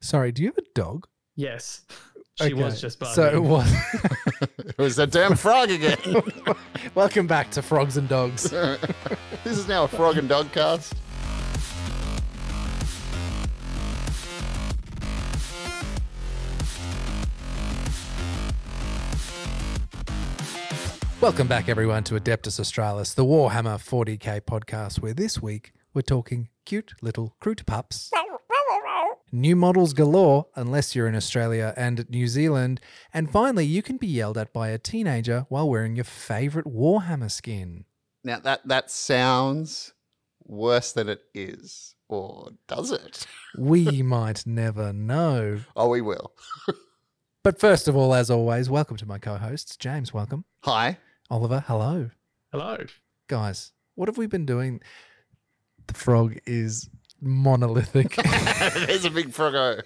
Sorry, do you have a dog? Yes. She was just barking. So it was. It was that damn frog again. Welcome back to Frogs and Dogs. this is now a frog and dog cast. Welcome back, everyone, to Adeptus Australis, the Warhammer 40k podcast, where this week we're talking cute little Kroot pups. New models galore, unless you're in Australia and New Zealand. And finally, you can be yelled at by a teenager while wearing your favourite Warhammer skin. Now that that sounds worse than it is, or does it? We might never know. Oh, we will. But first of all, as always, welcome to my co hosts. James, welcome. Hi. Oliver, hello. Hello. Guys, what have we been doing? The frog is monolithic. There's a big froggo.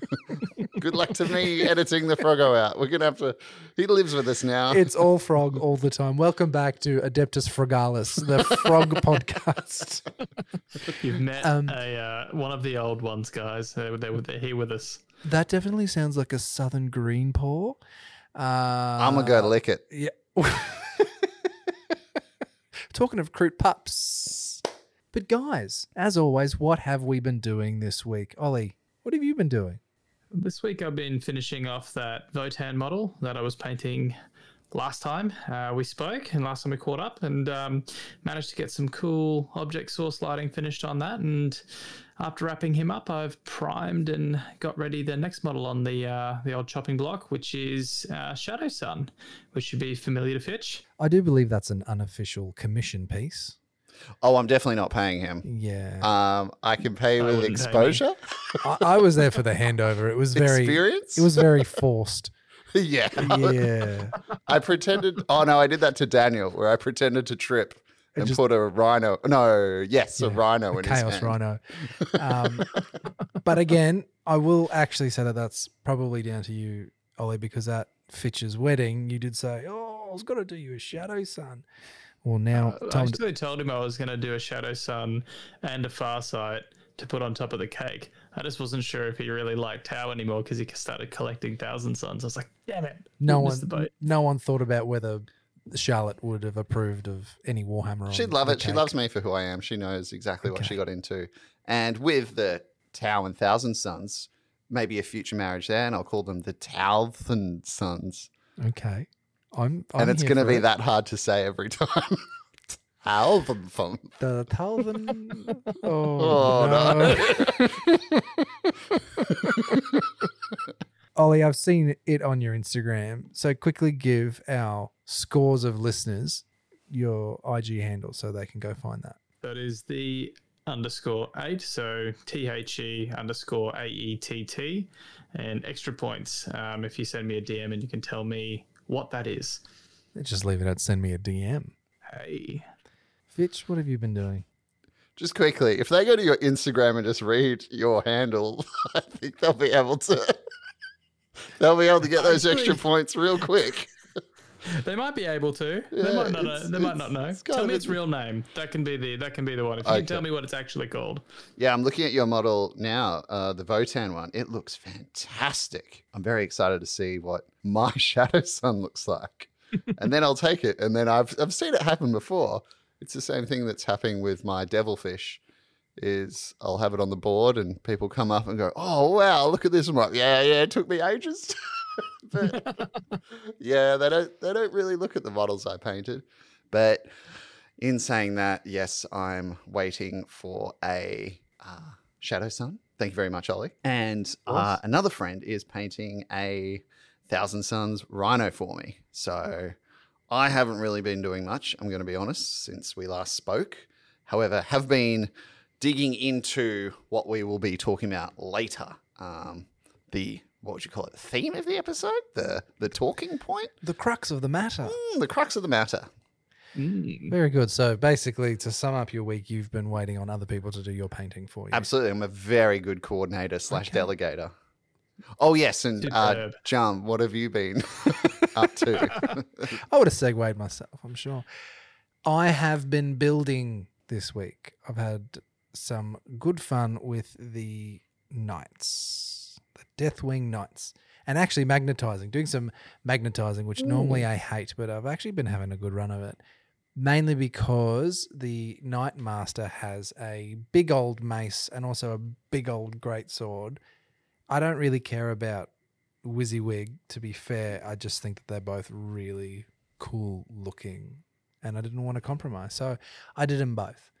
Good luck to me editing the froggo out. We're gonna have to. He lives with us now. it's all frog all the time. Welcome back to Adeptus Frogalis, the frog podcast. You've met Um, a uh, one of the old ones, guys. They were, they were they're here with us. That definitely sounds like a southern green paw. Uh, I'm gonna go lick it. Yeah. Talking of Kroot pups. But guys, as always, what have we been doing this week? Ollie, what have you been doing? This week I've been finishing off that Votann model that I was painting last time uh, we spoke and last time we caught up and um, managed to get some cool object source lighting finished on that. And after wrapping him up, I've primed and got ready the next model on the uh, the old chopping block, which is uh, Shadow Sun, which should be familiar to Fitch. I do believe that's an unofficial commission piece. Oh, I'm definitely not paying him. Yeah. Um, I can pay with wouldn't pay exposure, I, I was there for the handover. It was very experience. it was very forced. yeah. Yeah. I pretended. Oh no, I did that to Daniel, where I pretended to trip and just- put a rhino. No, yes, a rhino a in his chaos hand. rhino. Um, but again, I will actually say that that's probably down to you, Ollie, because at Fitch's wedding, you did say, "Oh, I was going to do you a shadow sun." Well, now uh, I time to, actually told him I was going to do a Shadow Sun and a Farsight to put on top of the cake. I just wasn't sure if he really liked Tau anymore because he started collecting Thousand Sons. I was like, damn it. no one, no one thought about whether Charlotte would have approved of any Warhammer. She'd on love the it. She loves me for who I am. She knows exactly what she got into. And with the Tau and Thousand Sons, maybe a future marriage there, and I'll call them the Thousand Sons. Okay, I'm, I'm and it's going to be it. that hard to say every time. Thousand Sons. The thousand. Oh, Oh, no. Ollie, I've seen it on your Instagram. So quickly give our scores of listeners your IG handle so they can go find that. That is the underscore eight. So T H E underscore A E T T. And extra points um, if you send me a DM and you can tell me what that is. Just leave it out. send me a DM. Hey. Fitch, what have you been doing? Just quickly, if they go to your Instagram and just read your handle, I think they'll be able to. They'll be able to get those extra points real quick. They might be able to. Yeah, they might not. it's- Know, they might not know. Tell of me a- its real name. That can be the. That can be the one. If you Okay. can tell me what it's actually called. Yeah, I'm looking at your model now, uh, the Votann one. It looks fantastic. I'm very excited to see what my Shadow Sun looks like. and then I'll take it. And then I've, I've seen it happen before. It's the same thing that's happening with my Devilfish. Is I'll have it on the board and people come up and go, "Oh wow, look at this!" I'm like, "Yeah, yeah, it took me ages." but yeah, they don't they don't really look at the models I painted. But in saying that, yes, I'm waiting for a uh, Shadow Sun. Thank you very much, Ollie. And uh, another friend is painting a Thousand Sons Rhino for me. So I haven't really been doing much, I'm going to be honest, since we last spoke. However, have been digging into what we will be talking about later. Um, the what would you call it? Theme of the episode, the the talking point, The crux of the matter. Mm, the crux of the matter. Mm. Very good. So basically, to sum up your week, you've been waiting on other people to do your painting for you. Absolutely, I'm a very good coordinator slash Okay. delegator. Oh yes, and uh, Superb. Jum, what have you been up to? I would have segued myself, I'm sure. I have been building this week. I've had some good fun with the knights. Deathwing Knights. And actually magnetizing, doing some magnetizing, which normally I hate, but I've actually been having a good run of it. Mainly because the Knight Master has a big old mace and also a big old great sword. I don't really care about WYSIWYG, to be fair. I just think that they're both really cool looking and I didn't want to compromise. So I did them both.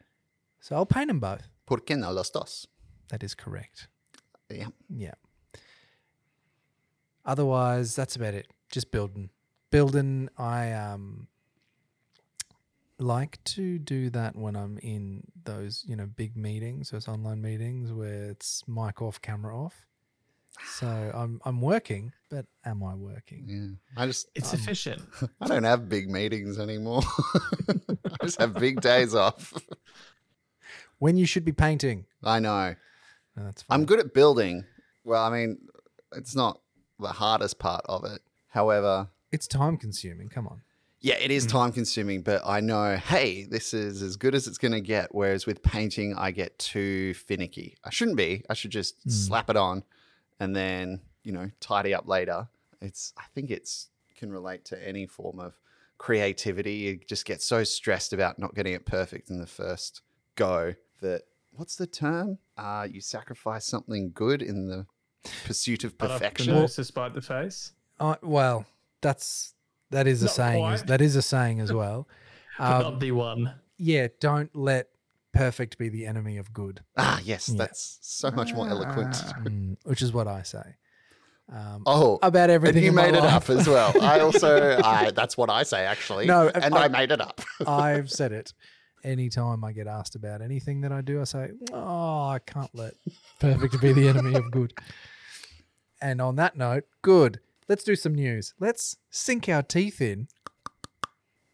So I'll paint them both. ¿Por qué no los dos? That is correct. Yeah. Yeah. Otherwise, that's about it. Just building. Building, I um like to do that when I'm in those, you know, big meetings, those online meetings where it's mic off, camera off. So I'm I'm working, but am I working? Yeah. I just It's Um, efficient. I don't have big meetings anymore. I just have big days off. When you should be painting. I know. No, that's fine. I'm good at building. Well, I mean, it's not the hardest part of it. However, It's time consuming. Come on. yeah, it is time consuming, but I know, hey, this is as good as it's going to get. Whereas with painting, I get too finicky. I shouldn't be. I should just slap it on and then, you know, tidy up later. It's, I think it's can relate to any form of creativity. You just get so stressed about not getting it perfect in the first go that, what's the term? Uh, you sacrifice something good in the pursuit of Cut off the perfection. nose to spite the face. Uh, well, that's that is a Not saying. As, quite. that is a saying as well. Um, not the one. yeah, don't let perfect be the enemy of good, Ah, yes, Yeah. that's so much more eloquent. Mm, which is what I say um, Oh, about and everything. you in my made it life. up as well. I also, I that's what I say actually. No, and I- I, made it up. I've said it. Anytime I get asked about anything that I do, I say, "Oh, I can't let perfect be the enemy of good." And on that note, good. Let's do some news. Let's sink our teeth in.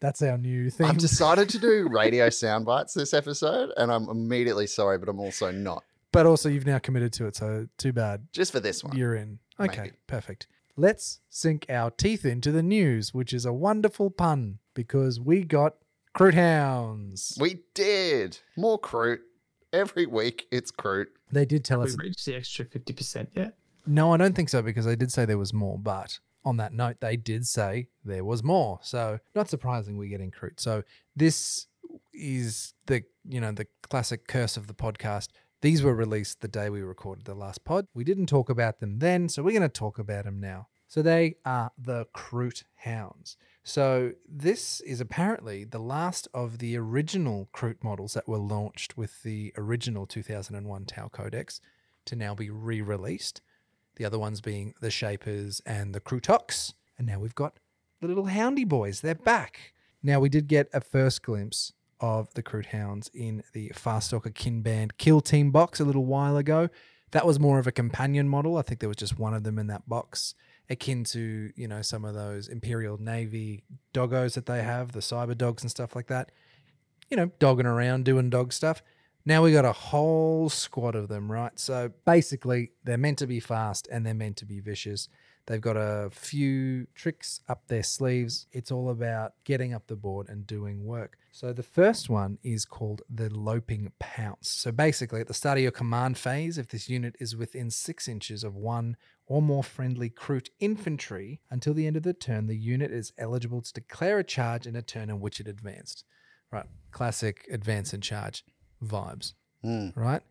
That's our new thing. I've decided to do radio sound bites this episode, and I'm immediately sorry, but I'm also not. but also, you've now committed to it, so too bad. Just for this one. You're in. Okay, Maybe. perfect. Let's sink our teeth into the news, which is a wonderful pun because we got Kroot Hounds. We did more Kroot every week. It's Kroot. They did tell We us. We reached the extra 50% yet. No, I don't think so because they did say there was more. But on that note, they did say there was more. So not surprising we're getting Kroot. So this is the you know the classic curse of the podcast. These were released the day we recorded the last pod. We didn't talk about them then, so we're going to talk about them now. So they are the Kroot Hounds. So this is apparently the last of the original Kroot models that were launched with the original 2001 Tau Codex to now be re-released. The other ones being the Shapers and the Krootox. And now we've got the little Houndy boys. They're back. Now we did get a first glimpse of the Kroot Hounds in the Farstalker Kinband Kill Team box a little while ago. That was more of a companion model. I think there was just one of them in that box, akin to, you know, some of those Imperial Navy doggos that they have, the cyber dogs and stuff like that. You know, dogging around, doing dog stuff. Now we got a whole squad of them, right? So basically, they're meant to be fast and they're meant to be vicious. They've got a few tricks up their sleeves. It's all about getting up the board and doing work. So the first one is called the loping pounce. So basically, at the start of your command phase, if this unit is within six inches of one or more friendly Kroot infantry until the end of the turn, the unit is eligible to declare a charge in a turn in which it advanced. Right, classic advance and charge vibes Mm. right?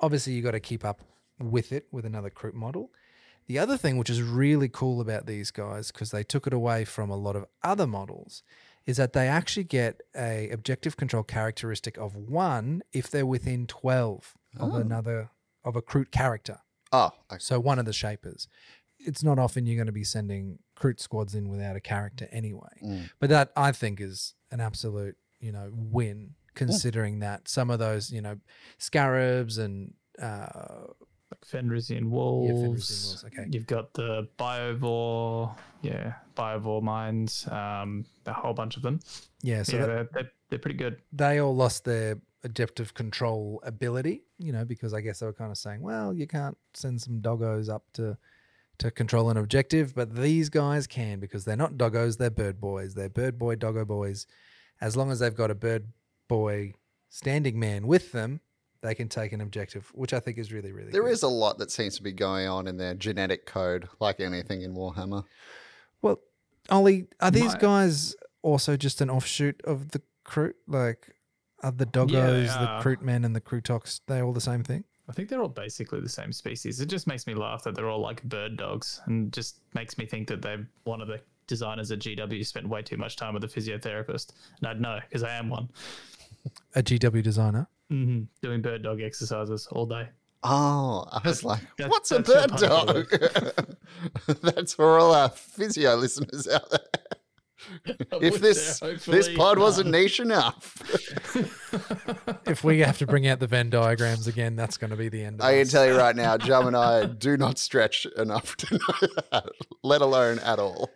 Obviously, you've got to keep up with it with another Kroot model. The other thing, which is really cool about these guys, because they took it away from a lot of other models, is that they actually get a objective control characteristic of one if they're within twelve of Oh. another of a Kroot character. Oh, okay. So one of the shapers. It's not often you're going to be sending Kroot squads in without a character anyway. Mm. But that I think is an absolute, you know, win considering that some of those, you know, scarabs and uh Like Fenrisian Fenrisian wolves. wolves, okay. You've got the Biovore, yeah, Biovore mines, um, a whole bunch of them. yeah, so yeah, that- they're, they're, they're pretty good. they all lost their objective control ability, you know, because I guess they were kind of saying, well, you can't send some doggos up to to control an objective, but these guys can because they're not doggos, they're bird boys. They're bird boy doggo boys. As long as they've got a bird boy standing man with them, they can take an objective, which I think is really, really There good. is a lot that seems to be going on in their genetic code, like anything in Warhammer. Well, Ollie, are these My- guys also just an offshoot of the crew? Like, are the they doggos, the are. Kroot men, and the Krootox, they all the same thing? I think they're all basically the same species. It just makes me laugh that they're all like bird dogs, and just makes me think that they one of the designers at GW spent way too much time with a physiotherapist. And I'd know because I am one, A GW designer? hmm doing bird dog exercises all day. Oh, I was like, that- what's a bird pun for the dog? that's for all our physio listeners out there. If this this pod wasn't niche enough, if we have to bring out the Venn diagrams again, that's going to be the end. Of I can tell you right now, Jum and I do not stretch enough to know that, let alone at all.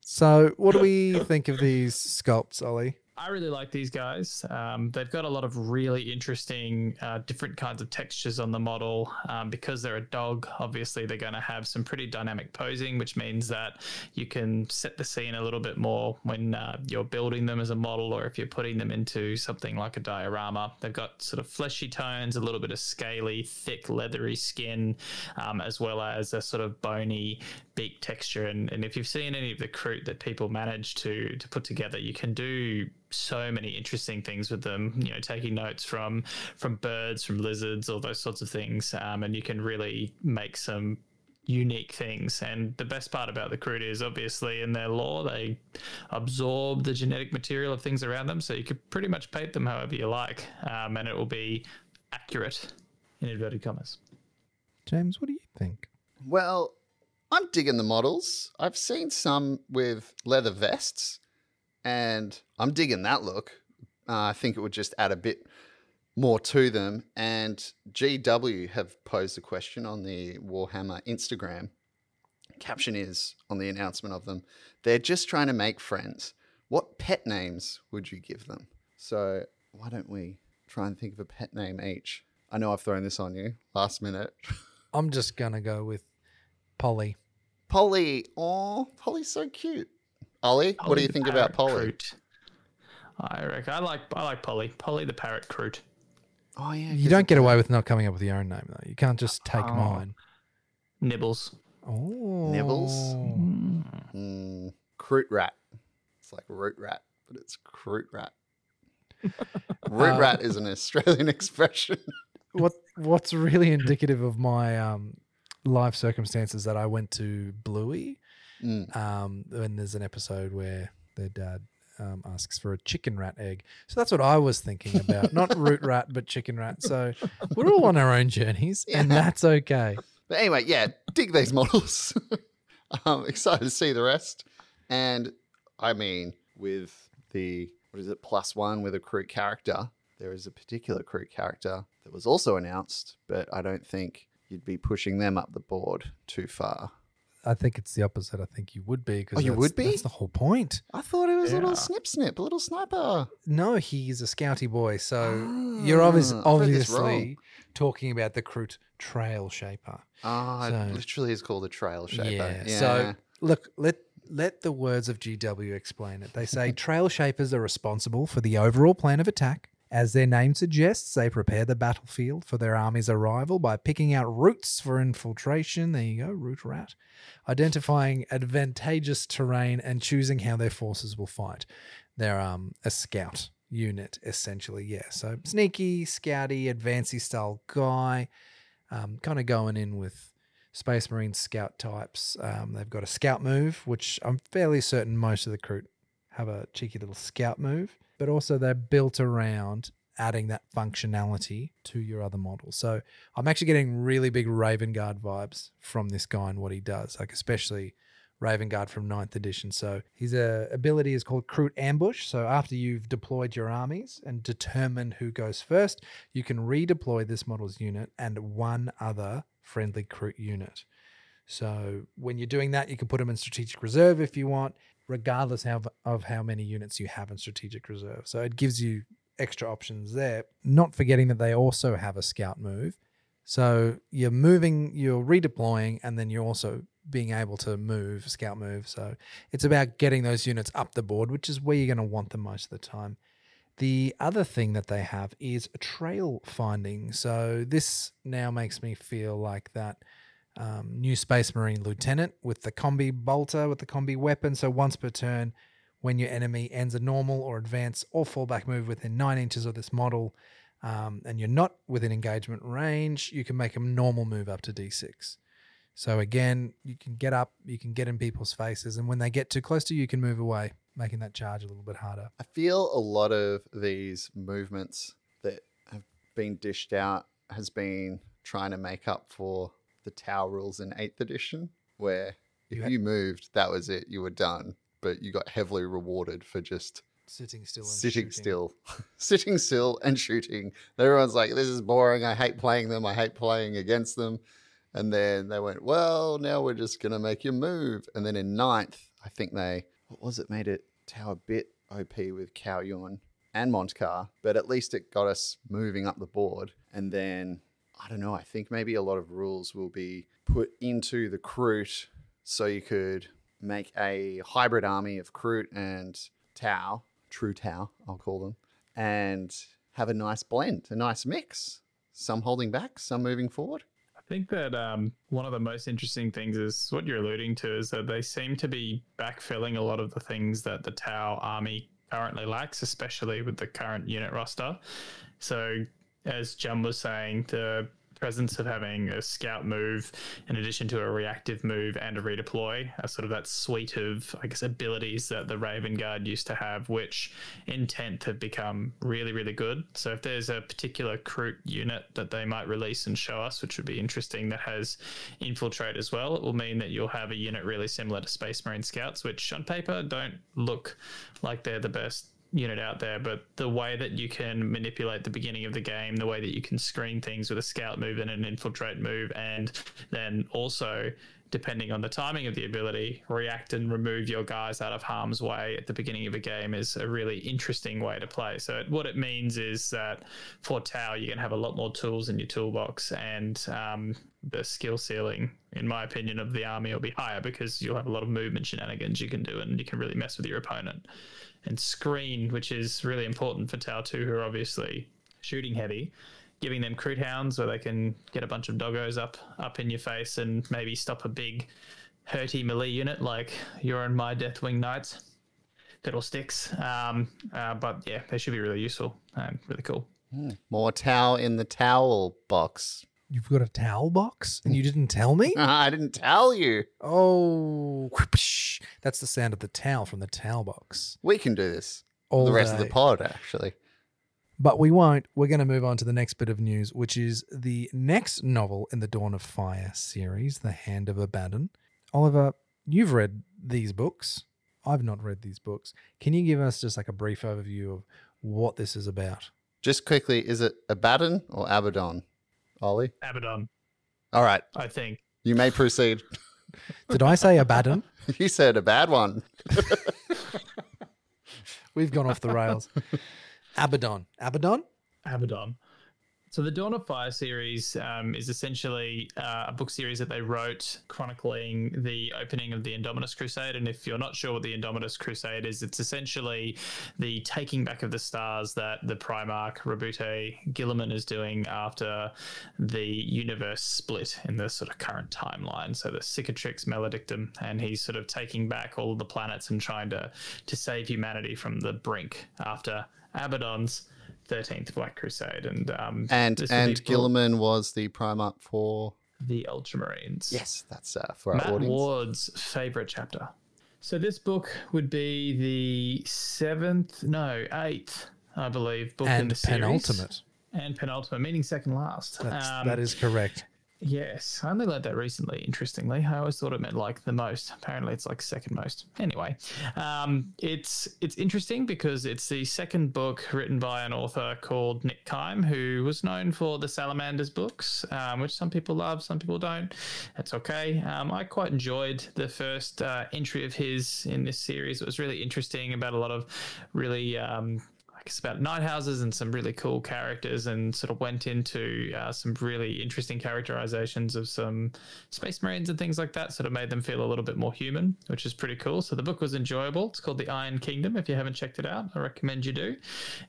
So, what do we think of these sculpts, Ollie? I really like these guys. Um, they've got a lot of really interesting, uh, different kinds of textures on the model. Um, because they're a dog, obviously, they're going to have some pretty dynamic posing, which means that you can set the scene a little bit more when uh, you're building them as a model or if you're putting them into something like a diorama. They've got sort of fleshy tones, a little bit of scaly, thick, leathery skin, um, as well as a sort of bony beak texture. And, and if you've seen any of the Kroot that people manage to to put together, you can do so many interesting things with them. You know, taking notes from from birds, from lizards, all those sorts of things, um, and you can really make some unique things. And the best part about the Kroot is obviously in their lore, they absorb the genetic material of things around them, so you could pretty much paint them however you like, um, and it will be accurate in inverted commas. James, what do you think? Well, I'm digging the models. I've seen some with leather vests, and I'm digging that look. Uh, I think it would just add a bit more to them. And GW have posed a question on the Warhammer Instagram. Caption is on the announcement of them they're just trying to make friends. What pet names would you give them? So, why don't we try and think of a pet name each? I know I've thrown this on you last minute. I'm just to go with Polly. Polly, oh, Polly's so cute. Ollie, what do you think about Polly? Kroot. I reckon I like I like Polly. Polly the parrot Kroot. Oh yeah, You don't get away with not coming up with your own name, though. You can't just take Oh. mine. Nibbles. Oh. Nibbles? mm, Kroot rat. It's like root rat, but it's Kroot rat. root Uh, rat is an Australian expression. What What's really indicative of my um, life circumstances that I went to Bluey Mm. um, when there's an episode where their dad um, asks for a chicken rat egg. So that's what I was thinking about. Not root rat, but chicken rat. So we're all on our own journeys, and that's okay. But anyway, yeah, dig these models. I'm excited to see the rest. And I mean, with the what is it, plus one with a Kroot character, there is a particular Kroot character that was also announced, but I don't think you'd be pushing them up the board too far. I think it's the opposite. I think you would be because Oh, you would be? That's the whole point. I thought it was a little snip snip, a little sniper. No, he's a scouty boy. So you're obvious, I've read this obviously talking about the Kroot Trail Shaper. Ah, So- it literally is called a trail shaper. Yeah. Yeah. So look, let let the words of GW explain it. They say trail shapers are responsible for the overall plan of attack. As their name suggests, they prepare the battlefield for their army's arrival by picking out routes for infiltration. There you go, route rat. Identifying advantageous terrain and choosing how their forces will fight. They're um, a scout unit, essentially. Yeah. So sneaky, scouty, advancy style guy. Um, kind of going in with Space Marine scout types. Um, they've got a scout move, which I'm fairly certain most of the Kroot have a cheeky little scout move, but also they're built around adding that functionality to your other models. So I'm actually getting really big Raven Guard vibes from this guy and what he does, like especially Raven Guard from 9th edition. So his uh, ability is called Kroot Ambush. So after you've deployed your armies and determined who goes first, you can redeploy this model's unit and one other friendly Kroot unit. So when you're doing that, you can put them in strategic reserve if you want, regardless of, of how many units you have in strategic reserve. So it gives you extra options there. Not forgetting that they also have a scout move. So you're moving, you're redeploying, and then you're also being able to move, scout move. So it's about getting those units up the board, which is where you're going to want them most of the time. The other thing that they have is trail finding. So this now makes me feel like that um, new Space Marine Lieutenant with the combi bolter with the combi weapon. So once per turn, when your enemy ends a normal or advance or fallback move within nine inches of this model, um, and you're not within engagement range, you can make a normal move up to D6. So again, you can get up, you can get in people's faces, and when they get too close to you, you can move away, making that charge a little bit harder. I feel a lot of these movements that have been dished out has been trying to make up for the Tau rules in 8th edition, where if You ha- you moved, that was it, you were done. But you got heavily rewarded for just Sitting still and sitting shooting. still, sitting still and shooting. Everyone's like, "This is boring. I hate playing them. I hate playing against them." And then they went, "Well, now we're just gonna make you move." And then in ninth, I think they what was it made it a bit OP with Kauyon and Mont'ka, but at least it got us moving up the board. And then I don't know. I think maybe a lot of rules will be put into the Kroot so you could make a hybrid army of Kroot and Tau, true Tau, I'll call them, and have a nice blend, a nice mix. Some holding back, some moving forward. I think that um, one of the most interesting things is what you're alluding to is that they seem to be backfilling a lot of the things that the Tau army currently lacks, especially with the current unit roster. So, as Jum was saying, the presence of having a scout move in addition to a reactive move and a redeploy, a sort of that suite of, I guess, abilities that the Raven Guard used to have, which in 10th have become really, really good. So if there's a particular Kroot unit that they might release and show us, which would be interesting, that has infiltrate as well, it will mean that you'll have a unit really similar to Space Marine Scouts, which on paper don't look like they're the best unit out there, but the way that you can manipulate the beginning of the game, the way that you can screen things with a scout move and an infiltrate move, and then also depending on the timing of the ability, react and remove your guys out of harm's way at the beginning of a game is a really interesting way to play. So, what it means is that for Tau, you're going to have a lot more tools in your toolbox, and um, the skill ceiling, in my opinion, of the army will be higher because you'll have a lot of movement shenanigans you can do, and you can really mess with your opponent. And screen, which is really important for Tau 2, who are obviously shooting heavy giving them Kroot hounds where they can get a bunch of doggos up up in your face and maybe stop a big hurty melee unit like you're in my Deathwing Knights. Fiddle sticks. Um, uh, but yeah, they should be really useful and really cool. More Tau in the towel box. You've got a towel box and mm. you didn't tell me? I didn't tell you. Oh, whoosh. that's the sound of the towel from the towel box. We can do this. All the rest of the pod, actually. But we won't. We're going to move on to the next bit of news, which is the next novel in the Dawn of Fire series, The Hand of Abaddon. Oliver, you've read these books. I've not read these books. Can you give us just like a brief overview of what this is about? Just quickly, is it Abaddon or Abaddon? Ollie? Abaddon, All right, I think. you may proceed. Did I say Abaddon? you said a bad one. We've gone off the rails. Abaddon. Abaddon? Abaddon. So the Dawn of Fire series um, is essentially uh, a book series that they wrote chronicling the opening of the Indominus Crusade. And if you're not sure what the Indominus Crusade is, it's essentially the taking back of the stars that the Primarch Roboute Guilliman is doing after the universe split in the sort of current timeline. So the Cicatrix Maledictum, and he's sort of taking back all of the planets and trying to to save humanity from the brink after Abaddon's 13th Black Crusade. And um, And and be for Guilliman was the Primarch for. the Ultramarines. Yes, that's uh, for our Matt audience. Ward's favorite chapter. So this book would be the seventh, no, eighth, I believe, book in And the series. penultimate. And penultimate, meaning second last. That's, Um, that is correct. Yes, I only learned that recently. Interestingly, I always thought it meant like the most. Apparently, it's like second most. Anyway, um, it's it's interesting because it's the second book written by an author called Nick Kyme, who was known for the Salamanders books, um, which some people love, some people don't. That's okay. Um, I quite enjoyed the first uh, entry of his in this series. It was really interesting about a lot of really. It's about nine houses and some really cool characters, and sort of went into uh, some really interesting characterizations of some space marines and things like that. Sort of made them feel a little bit more human, which is pretty cool. So the book was enjoyable. It's called The Iron Kingdom. If you haven't checked it out, I recommend you do.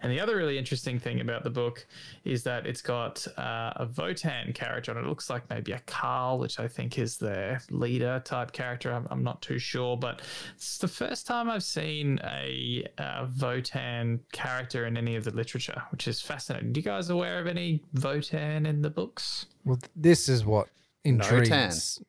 And the other really interesting thing about the book is that it's got uh, a Votann character on it. It looks like maybe a Kâhl, which I think is their leader type character. I'm, I'm not too sure, but it's the first time I've seen a uh, Votann character in any of the literature, which is fascinating. Do you guys aware of any Votann in the books? Well, this is what intrigues.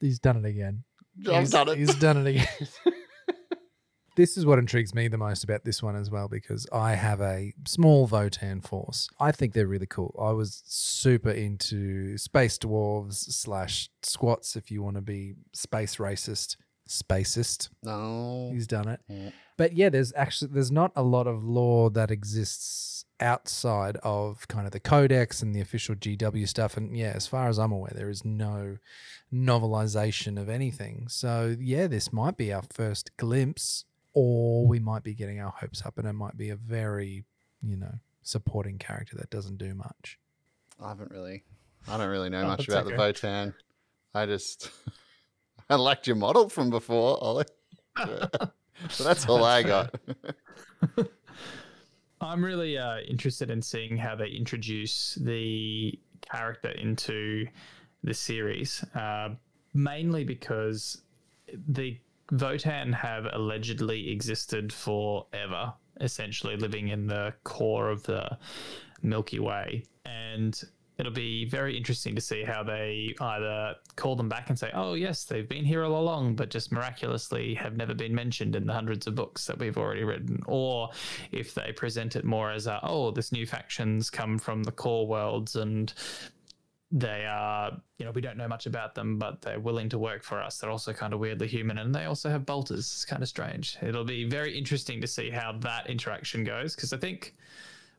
He's done it again. He's- done it. He's done it again. this is what intrigues me the most about this one as well because I have a small Votann force. I think they're really cool. I was super into space dwarves slash squats if you want to be space racist, spacist. No. He's done it. Yeah. But yeah, there's actually there's not a lot of lore that exists outside of kind of the codex and the official GW stuff. And yeah, as far as I'm aware, there is no novelization of anything. So yeah, this might be our first glimpse, or we might be getting our hopes up, and it might be a very, you know, supporting character that doesn't do much. I haven't really. I don't really know Oh, much about okay. the Votann. I just. I liked your model from before, Ollie. so that's all I got. I'm really uh, interested in seeing how they introduce the character into the series, uh, mainly because the Votann have allegedly existed forever, essentially living in the core of the Milky Way. And it'll be very interesting to see how they either call them back and say, oh, yes, they've been here all along, but just miraculously have never been mentioned in the hundreds of books that we've already written. Or if they present it more as, a, oh, this new factions come from the core worlds and they are, you know, we don't know much about them, but they're willing to work for us. They're also kind of weirdly human and they also have bolters. It's kind of strange. It'll be very interesting to see how that interaction goes because I think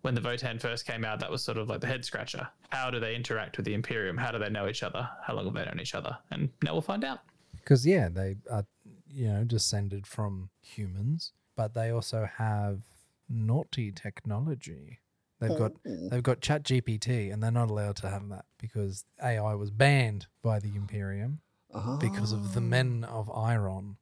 when the Votann first came out, that was sort of like the head scratcher. How do they interact with the Imperium? How do they know each other? How long have they known each other? And now we'll find out. Because yeah, they are, you know, descended from humans, but they also have naughty technology. They've got they've got Chat GPT, and they're not allowed to have that because AI was banned by the Imperium because of the men of Iron.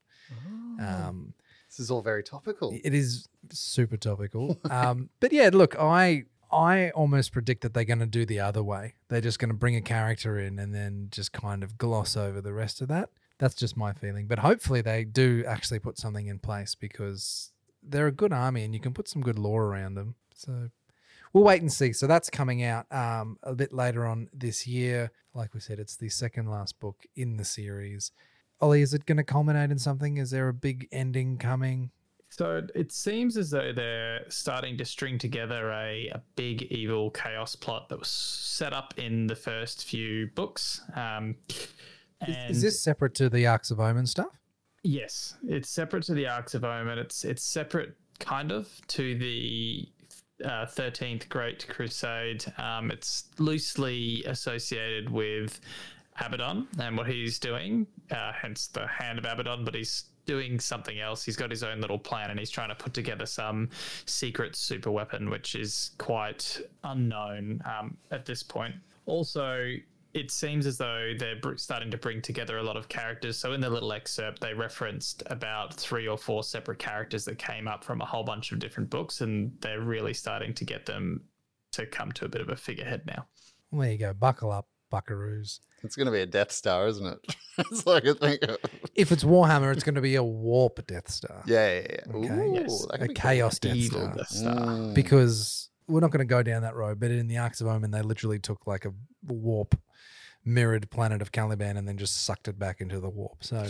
Ah. Um, this is all very topical. it is super topical. um, but yeah, look, I I almost predict that they're going to do the other way. They're just going to bring a character in and then just kind of gloss over the rest of that. That's just my feeling. But hopefully they do actually put something in place because they're a good army and you can put some good lore around them. So we'll wait and see. So that's coming out um, a bit later on this year. Like we said, it's the second last book in the series. Ollie, is it going to culminate in something? Is there a big ending coming? So it seems as though they're starting to string together a, a big evil chaos plot that was set up in the first few books. Um, Is, is this separate to the Arks of Omen stuff? Yes, it's separate to the Arks of Omen. It's it's separate, kind of, to the uh, Thirteenth Great Crusade. Um, it's loosely associated with Abaddon and what he's doing, uh, hence the Hand of Abaddon. But he's doing something else. He's got his own little plan, and he's trying to put together some secret super weapon, which is quite unknown um, at this point. Also, it seems as though they're starting to bring together a lot of characters. So in the little excerpt, they referenced about three or four separate characters that came up from a whole bunch of different books, and they're really starting to get them to come to a bit of a figurehead now. There you go. Buckle up, buckaroos. It's going to be a Death Star, isn't it? it's like a thing. If it's Warhammer, it's going to be a warp Death Star. Yeah, yeah, yeah. Okay. Ooh, Yes, a chaos Death Evil Star. Death Star. Mm. Because we're not going to go down that road, but in the Arks of Omen, they literally took like a warp mirrored planet of Caliban and then just sucked it back into the warp. So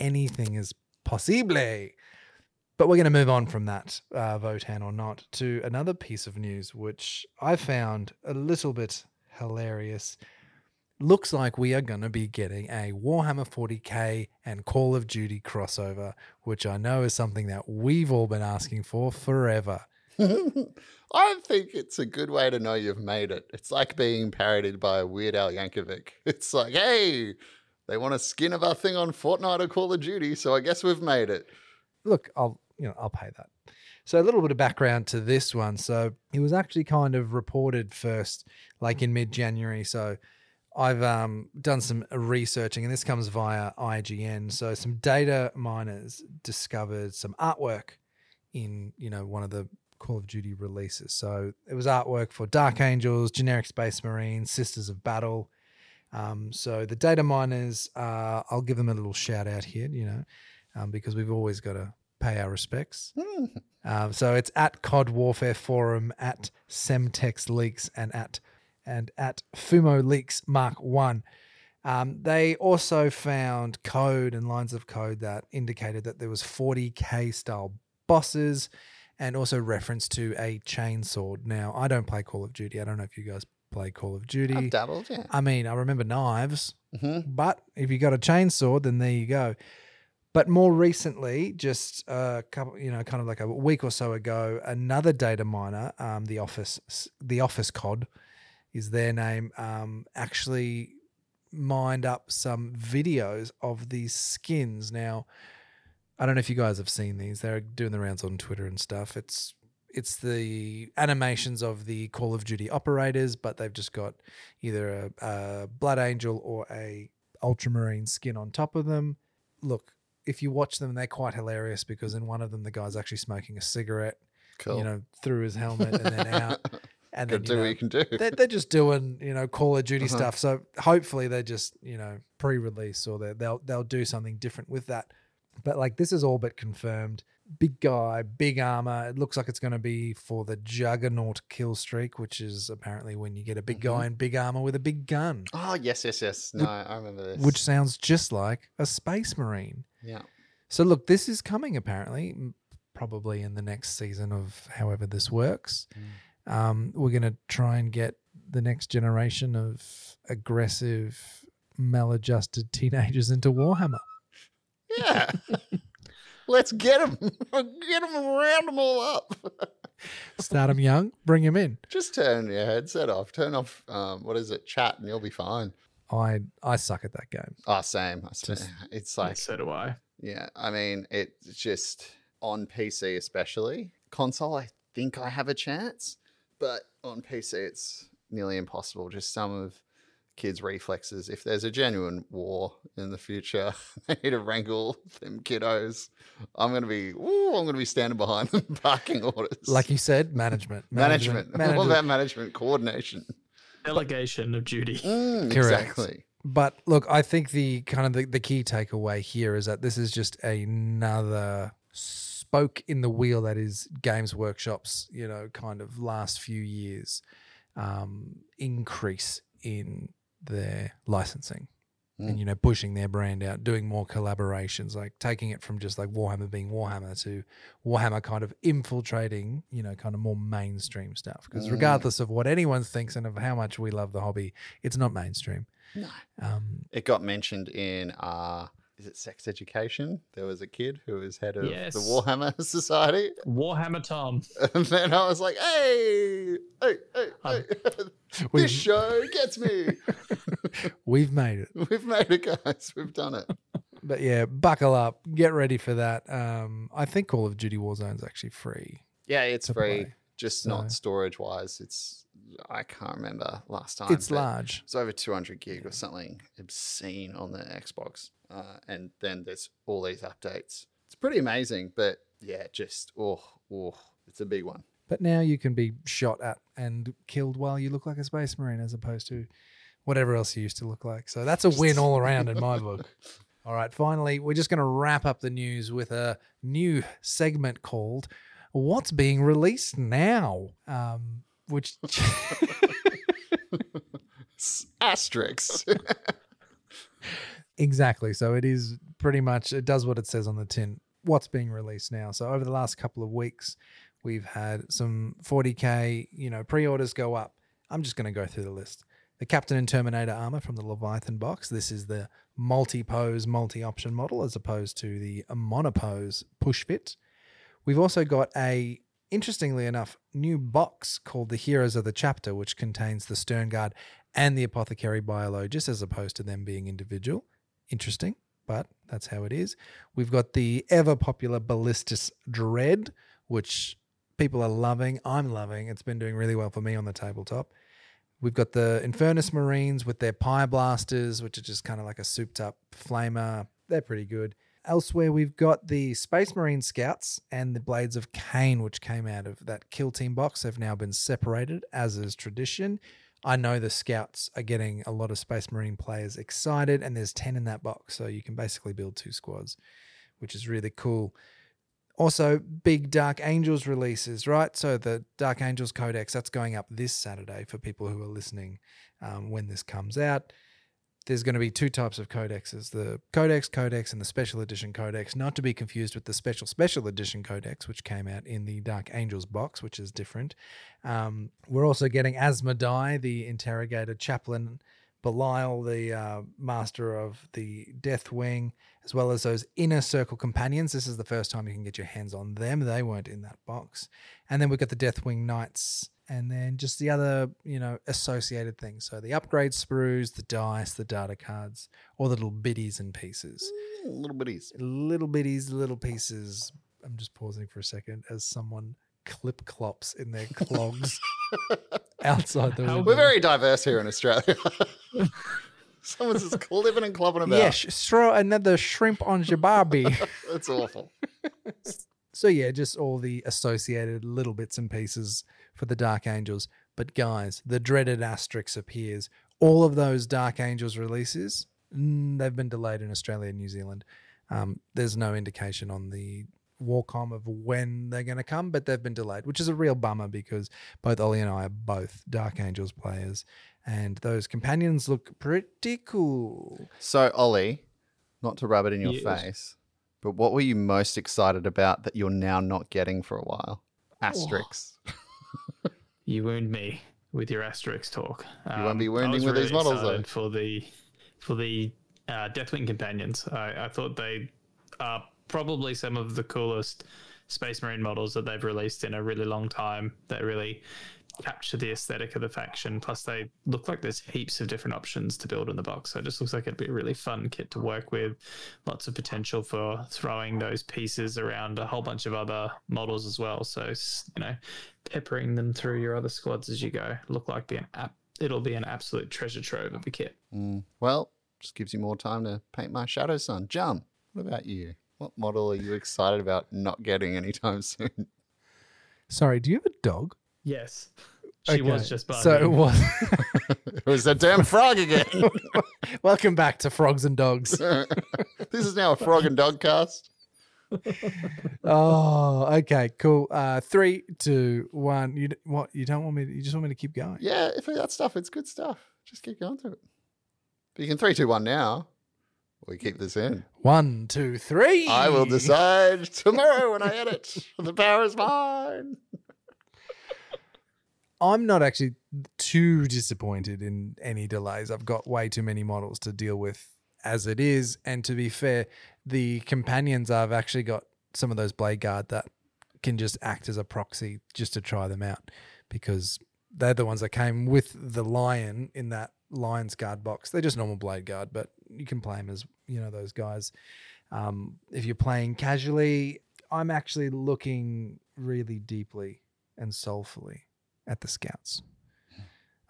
anything is possible. But we're going to move on from that, uh, Votann or not, to another piece of news, which I found a little bit hilarious. Looks like we are going to be getting a Warhammer 40k and Call of Duty crossover, which I know is something that we've all been asking for forever. I think it's a good way to know you've made it. It's like being parodied by Weird Al Yankovic. It's like, hey, they want a skin of our thing on Fortnite or Call of Duty, so I guess we've made it. Look, I'll you know I'll pay that. So a little bit of background to this one. So it was actually kind of reported first, like in mid-January. So I've um, done some researching, and this comes via IGN. So some data miners discovered some artwork in you know one of the Call of Duty releases. So it was artwork for Dark Angels, Generic Space Marines, Sisters of Battle. Um, so the data miners, uh, I'll give them a little shout out here, you know, um, because we've always got to pay our respects. Hmm. Um, so it's at COD Warfare Forum, at Semtex Leaks, and at and at Fumo Leaks Mark One. Um, they also found code and lines of code that indicated that there was 40k style bosses, and also reference to a chainsword. Now I don't play Call of Duty. I don't know if you guys play Call of Duty. I've dabbled, yeah. I mean, I remember knives, hmm but if you got a chainsaw, then there you go. But more recently, just a couple, you know, kind of like a week or so ago, another data miner, um, the Office, the Office COD, is their name, um, actually mined up some videos of these skins. Now, I don't know if you guys have seen these; they're doing the rounds on Twitter and stuff. It's it's the animations of the Call of Duty operators, but they've just got either a, a Blood Angel or a Ultramarine skin on top of them. Look, if you watch them, they're quite hilarious because in one of them, the guy's actually smoking a cigarette, Cool. you know, through his helmet and then out. And then, Good you do know, what you can do. they're, they're just doing you know Call of Duty Uh-huh. stuff. So hopefully they just you know pre-release or they they'll they'll do something different with that. But like this is all but confirmed. Big guy, big armor. It looks like it's going to be for the Juggernaut kill streak, which is apparently when you get a big Mhm. guy in big armor with a big gun, Oh yes, yes, yes. No, I remember this. which sounds just like a space marine. Yeah. So look, this is coming apparently, probably in the next season of however this works. Um, we're going to try and get the next generation of aggressive, maladjusted teenagers into Warhammer. Yeah. Let's get them. Get them round them all up. Start them young, bring them in. Just turn your headset off. Turn off, um, what is it, chat, and you'll be fine. I I suck at that game. Oh, same. I Just- eh, it's like, so do I. yeah, I mean, it's just on PC, especially. Console, I think I have a chance, but on PC, it's nearly impossible. Just some of kids' reflexes. If there's a genuine war in the future, they need to wrangle them kiddos. I'm going to be, ooh, I'm going to be standing behind them, barking orders. Like you said, management, management. What management. about management coordination? Delegation of duty. Mm, exactly. But look, I think the kind of the, the key takeaway here is that this is just another spoke in the wheel that is Games Workshop's, you know, kind of last few years um, increase in their licensing and Mm. you know pushing their brand out, doing more collaborations, like taking it from just like Warhammer being Warhammer to Warhammer kind of infiltrating, you know, kind of more mainstream stuff. Because Mm. regardless of what anyone thinks and of how much we love the hobby, it's not mainstream. No. Um, It got mentioned in uh is it sex education? There was a kid who was head of Yes. the Warhammer Society. Warhammer Tom. And then I was like, hey, hey, hey, Um, hey. this show gets me. we've made it. We've made it, guys. We've done it. But yeah, buckle up, get ready for that. Um, I think Call of Duty Warzone's actually free. Yeah, it's free, play. just So- not storage wise. It's I can't remember last time. It's large. It's over 200 gig or something obscene on the Xbox. Uh, and then there's all these updates. It's pretty amazing, but yeah, just, oh, oh, it's a big one. But now you can be shot at and killed while you look like a space marine as opposed to whatever else you used to look like. So that's a win all around in my book. All right, finally, we're just going to wrap up the news with a new segment called What's Being Released Now? Um, which Asterisks. Exactly. So it is pretty much it does what it says on the tin. What's being released now? So over the last couple of weeks, we've had some 40k, you know, pre-orders go up. I'm just going to go through the list. The Captain and Terminator armor from the Leviathan box. This is the multi-pose, multi-option model as opposed to the monopose push fit. We've also got a interestingly enough new box called the Heroes of the Chapter, which contains the Stern Guard and the Apothecary Biologist as opposed to them being individual interesting, but that's how it is. We've got the ever popular Ballistus Dread which people are loving. I'm loving. It's been doing really well for me on the tabletop. We've got the Infernus Marines with their Pyre Blasters, which are just kind of like a souped up flamer. They're pretty good. Elsewhere, we've got the Space Marine Scouts and the Blades of Khaine, which came out of that Kill Team box. Have now been separated, as is tradition. I know the Scouts are getting a lot of Space Marine players excited, and there's 10 in that box. So you can basically build two squads, which is really cool. Also, big Dark Angels releases, right? So the Dark Angels Codex, that's going up this Saturday for people who are listening um, when this comes out there's going to be two types of codexes the codex codex and the special edition codex not to be confused with the special special edition codex which came out in the dark angels box which is different. Um, we're also getting asmodai the interrogator chaplain belial the uh, master of the death wing as well as those inner circle companions. This is the first time you can get your hands on them. They weren't in that box. And then we've got the death wing knights and then just the other, you know, associated things. So the upgrade sprues, the dice, the data cards, all the little biddies and pieces. Mm, little bitties. Little biddies, little pieces. I'm just pausing for a second as someone clip clops in their clogs outside the window. We're very diverse here in Australia. Someone's just clipping and clopping about. Yeah, sh- throw another shrimp on your barbie. That's awful. so yeah, just all the associated little bits and pieces for the Dark Angels. But guys, the dreaded Asterix appears. All of those Dark Angels releases, mm, they've been delayed in Australia and New Zealand. Um, there's no indication on the Warcom of when they're going to come, but they've been delayed, which is a real bummer because both Ollie and I are both Dark Angels players, and those companions look pretty cool. So, Ollie, not to rub it in your Yes. face, but what were you most excited about that you're now not getting for a while? Asterix. You wound me with your Asterix talk. Um, won't be wounding with these models, though. For the for the uh, Deathwing companions, I, I thought they are probably some of the coolest Space Marine models that they've released in a really long time. That really capture the aesthetic of the faction. Plus, they look like there's heaps of different options to build in the box. So it just looks like it'd be a really fun kit to work with. Lots of potential for throwing those pieces around a whole bunch of other models as well. So you know, peppering them through your other squads as you go. Look like be an app. It'll be an absolute treasure trove of a kit. Mm, well, just gives you more time to paint my Shadow Sun. Jum, what about you? What model are you excited about not getting anytime soon? Sorry, do you have a dog? Yes, she was just barking. So it was. it was that damn frog again. Welcome back to Frogs and Dogs. this is now a frog and dog cast. Oh, okay, cool. Uh, three, two, one. You what? You don't want me? To, you just want me to keep going? Yeah, if it- that stuff, it's good stuff. Just keep going through it. But you can three, two, one now. We keep this in. One, two, three. I will decide tomorrow when I edit. The power is mine. I'm not actually too disappointed in any delays. I've got way too many models to deal with as it is. And to be fair, the companions I've actually got some of those blade guard that can just act as a proxy just to try them out because they're the ones that came with the lion in that lion's guard box. They're just normal blade guard, but you can play them as you know those guys. Um, if you're playing casually, I'm actually looking really deeply and soulfully at the scouts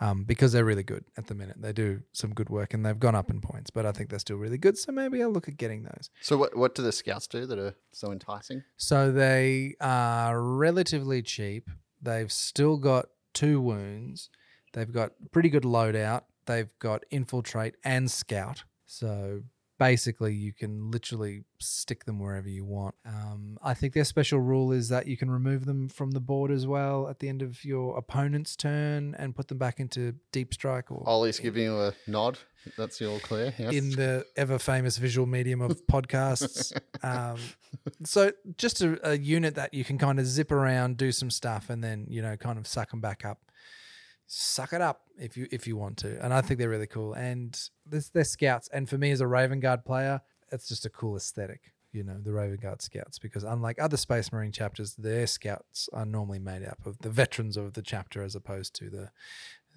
um, because they're really good at the minute. They do some good work and they've gone up in points, but I think they're still really good. So maybe I'll look at getting those. So, what, what do the scouts do that are so enticing? So they are relatively cheap. They've still got two wounds. They've got pretty good loadout. They've got infiltrate and scout. So basically, you can literally stick them wherever you want. Um, I think their special rule is that you can remove them from the board as well at the end of your opponent's turn and put them back into deep strike or Ollie's giving you a nod. That's all clear. Yes. in the ever famous visual medium of podcasts. um, so just a, a unit that you can kind of zip around, do some stuff, and then you know kind of suck them back up. Suck it up if you if you want to, and I think they're really cool. And this they're scouts, and for me as a Raven Guard player, it's just a cool aesthetic. You know the Raven Guard scouts because unlike other Space Marine chapters, their scouts are normally made up of the veterans of the chapter as opposed to the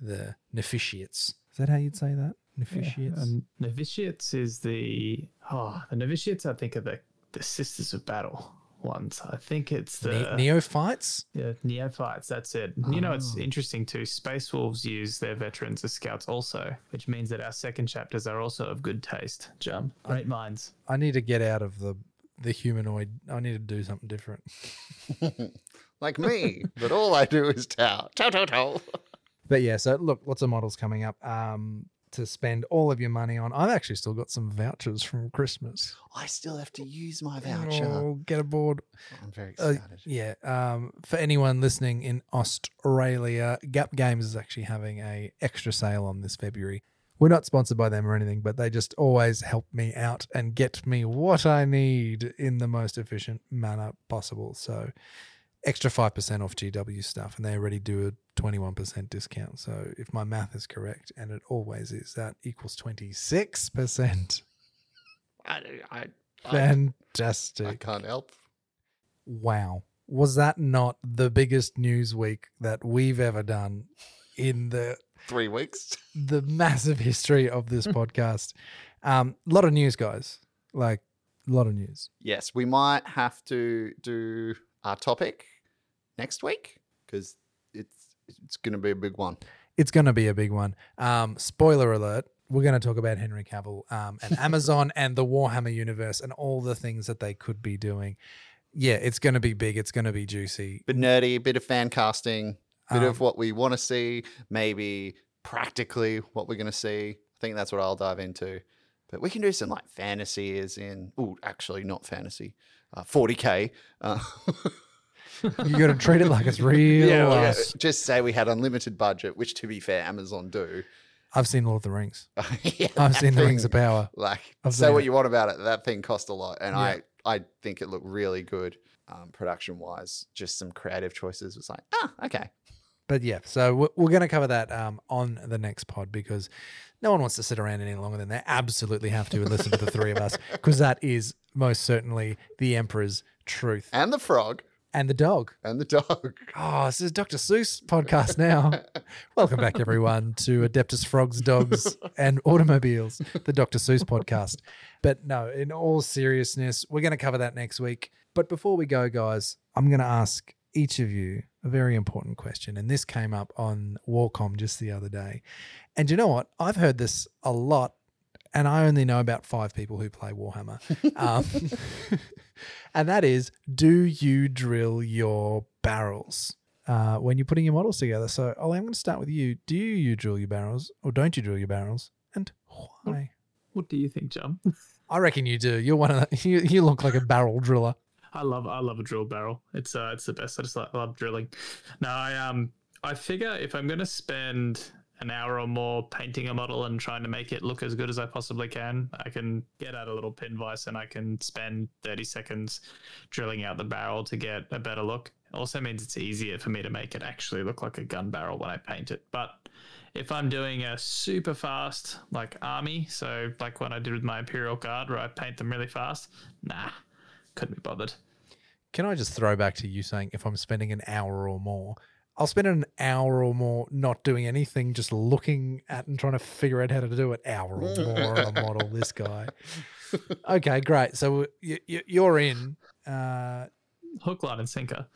the novitiates. Is that how you'd say that? Novitiates. And novitiates is the oh the novitiates I think are the the sisters of battle ones. I think it's the Ne- neophytes. yeah, neophytes. That's it. You know, it's Oh. interesting too. Space Wolves use their veterans as scouts also, which means that our second chapters are also of good taste. Jum, great minds. I need to get out of the the humanoid. I need to do something different. like me, but all I do is Tau, Tau, Tau, Tau. But yeah, so look, lots of models coming up um, to spend all of your money on. I've actually still got some vouchers from Christmas. I still have to use my voucher. Oh, get aboard. I'm very Uh, excited. yeah. Um, for anyone listening in Australia, Gap Games is actually having a extra sale on this February. We're not sponsored by them or anything, but they just always help me out and get me what I need in the most efficient manner possible. So extra 5% off GW stuff, and they already do a 21% discount. So if my math is correct, and it always is, that equals 26%. I, I, I, I Fantastic. can't help. Wow. Was that not the biggest news week that we've ever done in the Three weeks. the massive history of this podcast? Um, a lot of news, guys. Like a lot of news. Yes, we might have to do our topic next week because it's it's going to be a big one. It's going to be a big one. Um, spoiler alert. We're going to talk about Henry Cavill um, and Amazon and the Warhammer universe and all the things that they could be doing. Yeah, it's going to be big. It's going to be juicy. Bit nerdy, a bit of fan casting, bit Um, of what we want to see, maybe practically what we're going to see. I think that's what I'll dive into. But we can do some like fantasy, as in, oh, actually not fantasy, uh, 40k. Uh, You got to treat it like it's real. yeah, yeah, just say we had unlimited budget, which to be fair, Amazon do. I've seen Lord of the Rings. Yeah, I've that seen the Rings of Power. Like, I've say what it. you want about it. That thing cost a lot, and Yeah. I I think it looked really good, um, production wise. Just some creative choices was like, ah, okay. But yeah, so we're, we're going to cover that um, on the next pod because no one wants to sit around any longer than they absolutely have to and listen to the three of us because that is most certainly the Emperor's truth. And the frog And the dog. and the dog. Oh, this is Dr. Seuss podcast now. Welcome back, everyone, to Adeptus Frogs, Dogs, and Automobiles, the Dr. Seuss podcast. But no, in all seriousness, we're going to cover that next week. But before we go, guys, I'm going to ask each of you a very important question. And this came up on Warcom just the other day. And you know what? I've heard this a lot, and I only know about five people who play Warhammer. Um, and that is do you drill your barrels? uh, when you're putting your models together. So, Ollie, I'm going to start with you. Do you drill your barrels or don't you drill your barrels? And why? What do you think, Jum? I reckon you do. You're one of the, you, you look like a barrel driller. I love I love a drill barrel. It's uh it's the best. I just like, love drilling. No, I um I figure if I'm gonna spend an hour or more painting a model and trying to make it look as good as I possibly can, I can get out a little pin vise and I can spend 30 seconds drilling out the barrel to get a better look. It also means it's easier for me to make it actually look like a gun barrel when I paint it. But if I'm doing a super fast like army, so like what I did with my Imperial Guard where I paint them really fast, nah, couldn't be bothered. Can I just throw back to you saying if I'm spending an hour or more, I'll spend an hour or more not doing anything, just looking at and trying to figure out how to do it. Hour or more on a model. This guy. Okay, great. So you, you, you're in. Uh, hook, line, and sinker.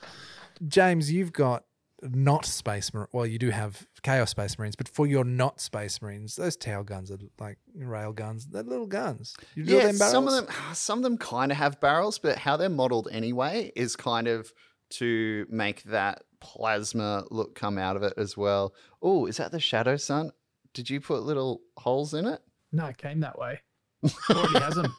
James, you've got not space marine. Well, you do have chaos space marines, but for your not space marines, those tail guns are like rail guns. They're little guns. You Yeah, them some of them some of them kind of have barrels, but how they're modeled anyway is kind of to make that plasma look come out of it as well. Oh, is that the Shadow Sun? Did you put little holes in it? No, it came that way. Already has them.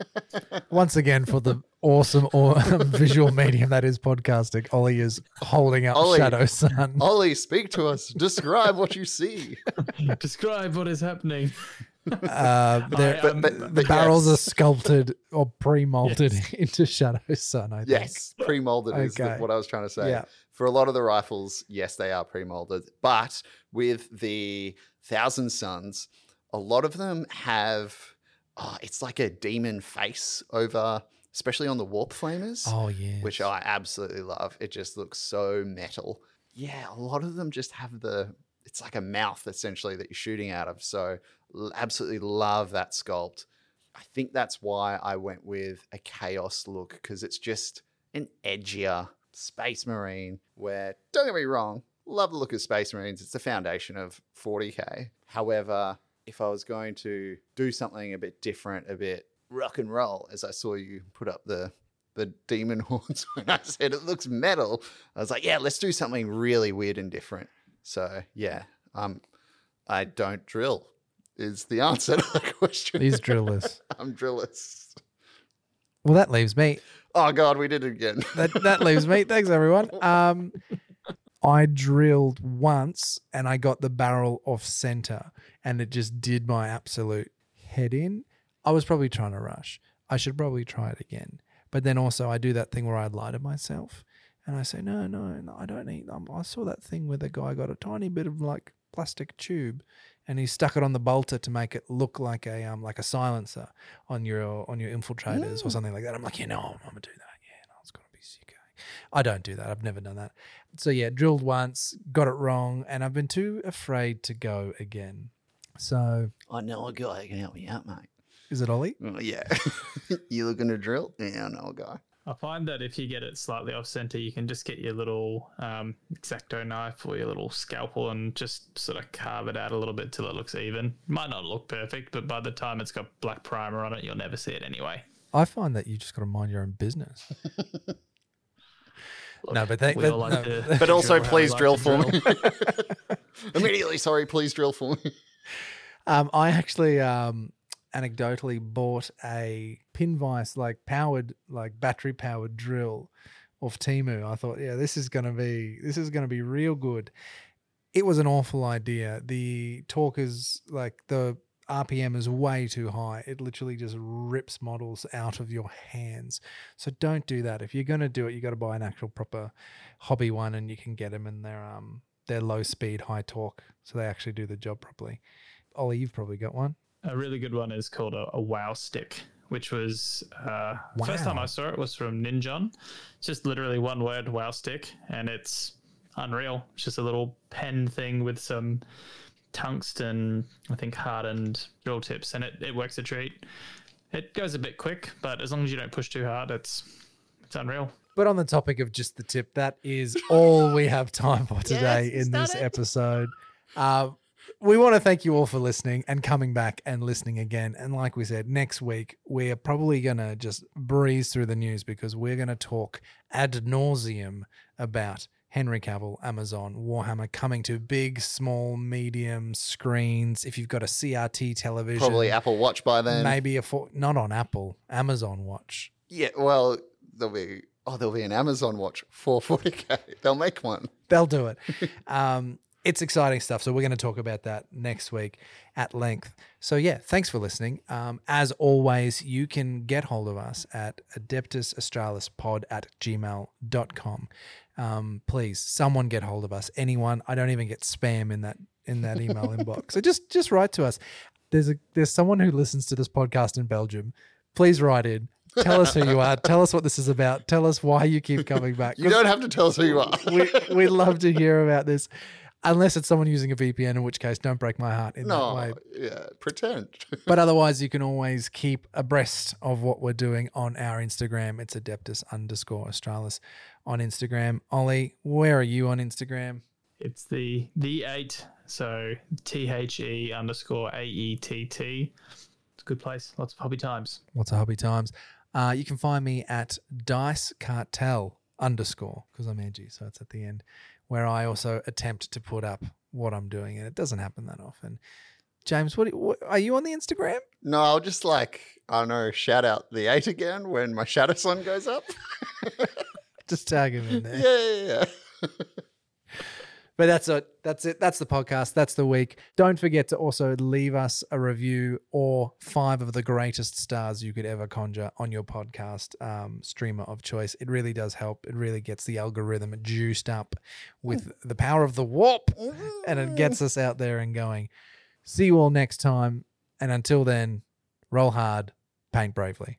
Once again, for the awesome or visual medium that is podcasting, Ollie is holding up Ollie. Shadow Sun. Ollie, speak to us. Describe what you see. Describe what is happening. Uh, I, um, but- the but barrels yes. are sculpted or pre-molded into Shadow Sun. I think. Yes, pre-molded is the- what I was trying to say. Yeah. For a lot of the rifles, yes, they are pre-molded, but with the Thousand Sons, a lot of them have. Oh, it's like a demon face over, especially on the warp flamers, Oh yeah. which I absolutely love. It just looks so metal. Yeah, a lot of them just have the. It's like a mouth essentially that you're shooting out of. So, absolutely love that sculpt. I think that's why I went with a chaos look because it's just an edgier Space Marine where, don't get me wrong, love the look of Space Marines. It's the foundation of 40k. However, if I was going to do something a bit different, a bit rock and roll, as I saw you put up the the demon horns when I said it looks metal, I was like, yeah, let's do something really weird and different. So yeah, um, I don't drill is the answer to the question. These drillers. I'm drillless. Well, that leaves me. Oh god, we did it again. That that leaves me. Thanks everyone. Um, I drilled once and I got the barrel off center, and it just did my absolute head in. I was probably trying to rush. I should probably try it again. But then also, I do that thing where I lie to myself, and I say, no, no, no I don't need. Um, I saw that thing where the guy got a tiny bit of like plastic tube, and he stuck it on the bolter to make it look like a um like a silencer on your on your infiltrators or Mm. something like that. I'm like, yeah, no, I'm gonna do that. Yeah, no, it's gonna be sick. eh?" I don't do that. I've never done that. So yeah, drilled once, got it wrong, and I've been too afraid to go again. So I know a guy who can help me out, mate. is it Ollie? Oh, yeah. you looking to drill? Yeah, I know a guy. I find that if you get it slightly off center, you can just get your little um, exacto knife or your little scalpel and just sort of carve it out a little bit till it looks even. Might not look perfect, but by the time it's got black primer on it, you'll never see it anyway. I find that you just got to mind your own business. no, but thank- we but- like no, to but But also, drill please like drill to for me. Immediately, sorry, please drill for me. Um, I actually um, anecdotally bought a pin vice, like powered, like battery powered drill off Temu. I thought, yeah, this is gonna be this is gonna be real good. It was an awful idea. The torque is like the RPM is way too high. It literally just rips models out of your hands. So don't do that. If you're gonna do it, you got to buy an actual proper hobby one, and you can get them in their um their low speed, high torque, so they actually do the job properly. Ollie, you've probably got one. A really good one is called a, a wow stick, which was uh, first time I saw it was from Ninjon. It's just literally one word, wow stick, and it's unreal. It's just a little pen thing with some tungsten, I think hardened drill tips, and it, it works a treat. It goes a bit quick, but as long as you don't push too hard, it's it's unreal. But on the topic of just the tip, that is all we have time for today Yes, in this it. episode. Uh, we want to thank you all for listening and coming back and listening again. And like we said, next week we're probably gonna just breeze through the news because we're gonna talk ad nauseum about Henry Cavill, Amazon, Warhammer coming to big, small, medium screens. If you've got a CRT television, Probably Apple Watch by then. maybe a four, not on Apple, Amazon Watch. Yeah, well, there'll be oh, there'll be an Amazon Watch for 40k. They'll make one. They'll do it. um, it's exciting stuff. So we're going to talk about that next week at length. So yeah, thanks for listening. Um, as always, you can get hold of us at adeptusaustralispod at gmail.com. Um, please, someone get hold of us. Anyone. I don't even get spam in that in that email inbox. So just just write to us. There's a there's someone who listens to this podcast in Belgium. Please write in. Tell us who you are. Tell us what this is about. Tell us why you keep coming back. You don't have to tell us who you are. we we love to hear about this, unless it's someone using a VPN, in which case don't break my heart in that no, way. yeah, pretend. But otherwise, you can always keep abreast of what we're doing on our Instagram. It's adeptus underscore Australis on Instagram. Ollie, where are you on Instagram? It's the the eight, so T H E underscore A E T T. It's a good place. Lots of hobby times. Lots of hobby times? Uh, you can find me at Dice Cartel underscore because I'm edgy, so it's at the end, where I also attempt to put up what I'm doing, and it doesn't happen that often. James, what, what are you on the Instagram? No, I'll just like I don't know, shout out the eight again when my shadow sun goes up. Just tag him in there. yeah, yeah, yeah. But that's it. That's it. That's the podcast. That's the week. Don't forget to also leave us a review or five of the greatest stars you could ever conjure on your podcast um, streamer of choice. It really does help. It really gets the algorithm juiced up with the power of the warp and it gets us out there and going. See you all next time. And until then, roll hard, paint bravely.